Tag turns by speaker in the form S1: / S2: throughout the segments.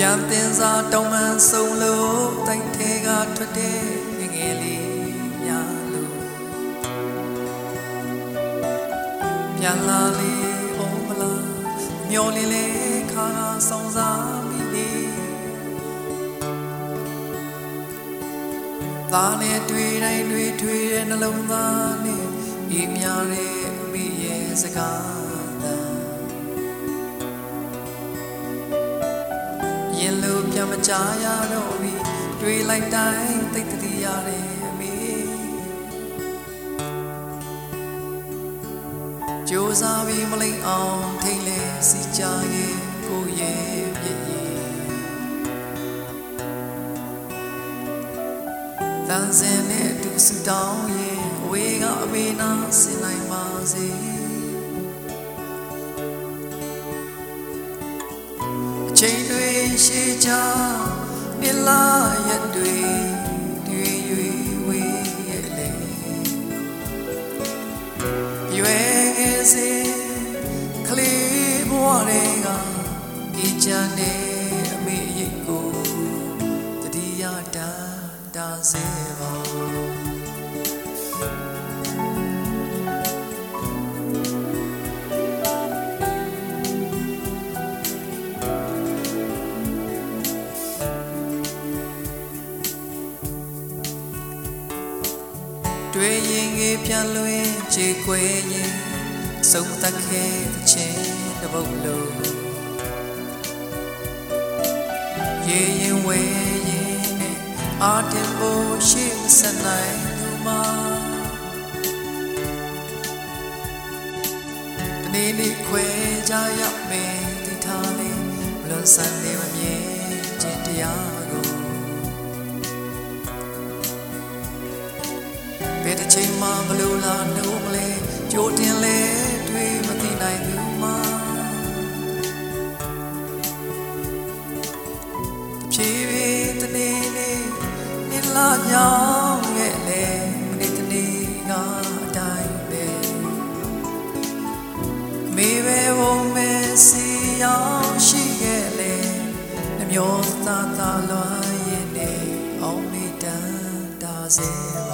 S1: ပြန်တင်စားတောင်းမှန်ဆုံးလို့တိုက်ထဲကထွက်တဲ့ငယ်ငယ်လေးများလို့ပြန်လာလေအောင်မလားမျောလေးလေးခါခါဆောင်စားမိနေသားနဲ့တွေ့တိုင်းတွေ့တွေ့တဲ့နှလုံးသားနဲ့ဤများတဲ့မိရဲ့စကား ရင်လိုပြန်မကြရတော့ပြီတွေးလိုက်တိုင်းသိတ်တည်ရတယ်အမေကြိုးစားပြီးမလိမ့်အောင်ထိတ်လဲစီကြရဲ့ကိုရဲ့ပြည့်ရဲ့တန်စင်နဲ့အတူဆူတောင်းရဲ့အဝေးကအမေနာဆင်နိုင်ပါစေ ချိန်တွေရှည်ကြမြလာရက်တွေတွေ၍ဝေးရဲ့လေရွယ်ငယ်စေကလေးဘဝတွေကဤချမ်းတဲ့အမေရိတ်ကိုတတိယတန်တာစေပါ တွေ့ရင်ငေးပြန်လွင်ခြေခွဲရင်စုံသက်ခဲတဲ့ချင်းတစ်ပုတ်လုံးရေရင်ဝဲရင်နဲ့အာတင်ဖို့ရှိမစနိုင်သူမှာဒီနေ့နေ့ခွဲကြရမယ်ဒီထားလေးဘလွန်ဆန်နေမမြဲခြင်းတရားကို ယ်တစ်ချိန်မှမလို့လားနှုတ်မလဲကြိုတင်လဲတွေ့မသိနိုင်သူမှာဖြည်းဖြည်းတနေ့နေ့နေ့လာညောင်းရဲ့လေမနေ့တနေ့ကအတိုင်းပဲမေပဲဝုံမဲစီရောက်ရှိခဲ့လေနှမျိုးသားသားလွမ်းရဲ့နေအောင်မေတ္တာတာစေ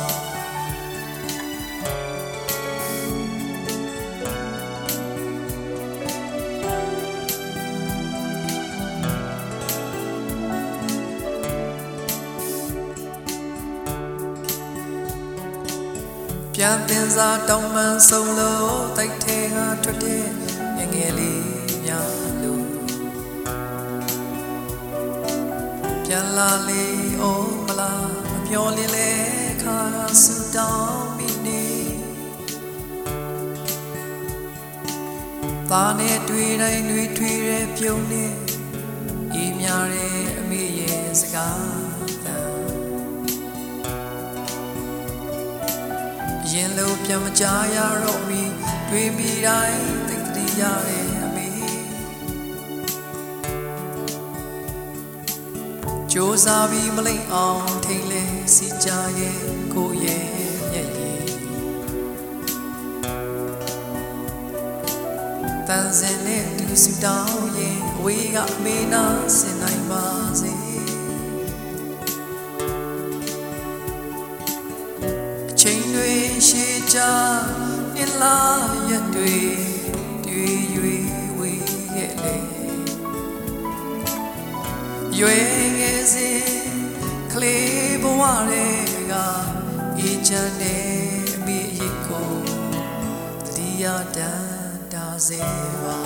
S1: ပါပြန်တင်စားတောင်းမှန်ဆုံးလို့တိုက်ထဲကထွက်တဲ့ငယ်ငယ်လေးများလို့ပြန်လာလေအောင်မလားမပြောလင်းလေခါဆူတောင်းမိနေသားနဲ့တွေ့တိုင်းတွေ့ထွေးတဲ့ပြုံးနေဤများတဲ့အမေရဲ့စကား ရင်လို့ပြန်မကြရတော့မီတွေးမိတိုင်းသိတည်ရတဲ့အမေကြိုးစားပြီးမလိမ့်အောင်ထိန်လဲစီကြရဲ့ကိုရဲ့မျက်ရည်တန်စင်နဲ့တူစတောင်းရဲ့အဝေးကအမေနာဆင်နိုင်ပါစေ ကြမြင်လာရတွေတွေ့၍ဝေးရဲ့လေရွယ်ငယ်စေကလေးဘဝတွေကအေးချမ်းတဲ့အမိအရေးကိုတတိယတန်တာစေပါ